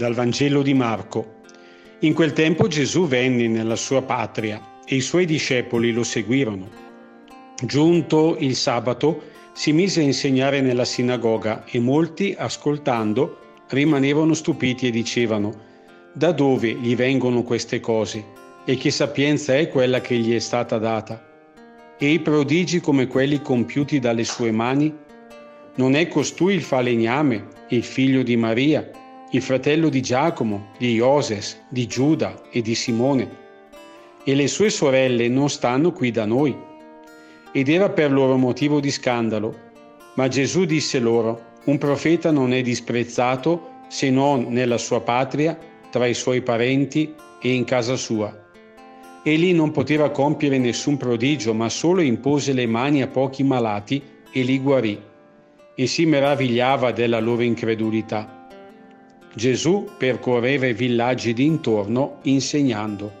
dal Vangelo di Marco. In quel tempo Gesù venne nella sua patria e i suoi discepoli lo seguirono. Giunto il sabato, si mise a insegnare nella sinagoga e molti, ascoltando, rimanevano stupiti e dicevano, da dove gli vengono queste cose e che sapienza è quella che gli è stata data? E i prodigi come quelli compiuti dalle sue mani? Non è costui il falegname, il figlio di Maria, il fratello di Giacomo, di Ioses, di Giuda e di Simone? E le sue sorelle non stanno qui da noi? Ed era per loro motivo di scandalo. Ma Gesù disse loro, un profeta non è disprezzato se non nella sua patria, tra i suoi parenti e in casa sua. Egli non poteva compiere nessun prodigio, ma solo impose le mani a pochi malati e li guarì e si meravigliava della loro incredulità. Gesù percorreva i villaggi d'intorno insegnando.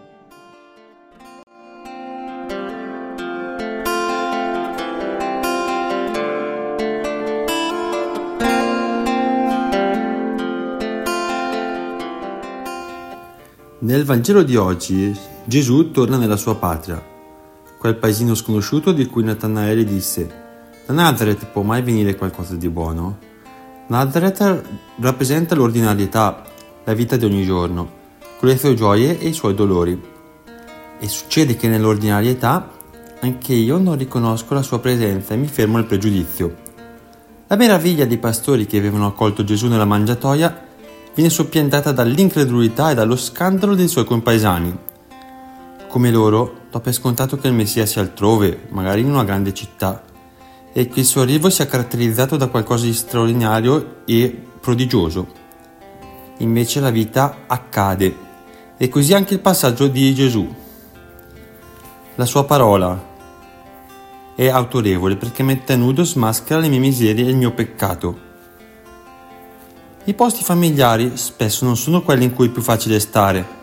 Nel Vangelo di oggi Gesù torna nella sua patria, quel paesino sconosciuto di cui Natanaele disse da Nazareth può mai venire qualcosa di buono? Nazareth rappresenta l'ordinarietà, la vita di ogni giorno, con le sue gioie e i suoi dolori. E succede che nell'ordinarietà anche io non riconosco la sua presenza e mi fermo al pregiudizio. La meraviglia dei pastori che avevano accolto Gesù nella mangiatoia viene soppiantata dall'incredulità e dallo scandalo dei suoi compaesani. Come loro, do per scontato che il Messia sia altrove, magari in una grande città, e che il suo arrivo sia caratterizzato da qualcosa di straordinario e prodigioso. Invece la vita accade e così anche il passaggio di Gesù. La sua parola è autorevole perché mette a nudo smaschera le mie miserie e il mio peccato. I posti familiari spesso non sono quelli in cui è più facile stare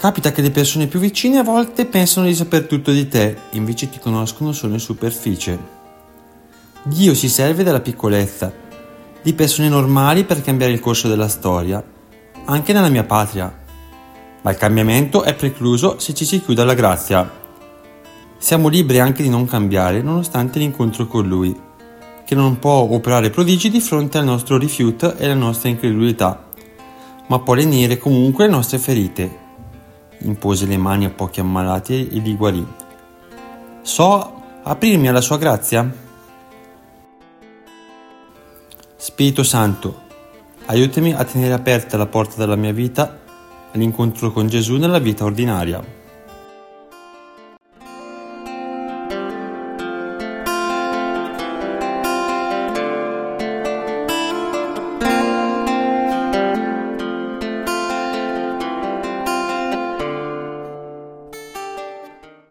Capita che le persone più vicine a volte pensano di saper tutto di te, invece ti conoscono solo in superficie. Dio si serve della piccolezza, di persone normali per cambiare il corso della storia, anche nella mia patria. Ma il cambiamento è precluso se ci si chiude alla grazia. Siamo liberi anche di non cambiare nonostante l'incontro con Lui, che non può operare prodigi di fronte al nostro rifiuto e alla nostra incredulità, ma può lenire comunque le nostre ferite impose le mani a pochi ammalati e li guarì. So aprirmi alla sua grazia? Spirito Santo, aiutami a tenere aperta la porta della mia vita all'incontro con Gesù nella vita ordinaria.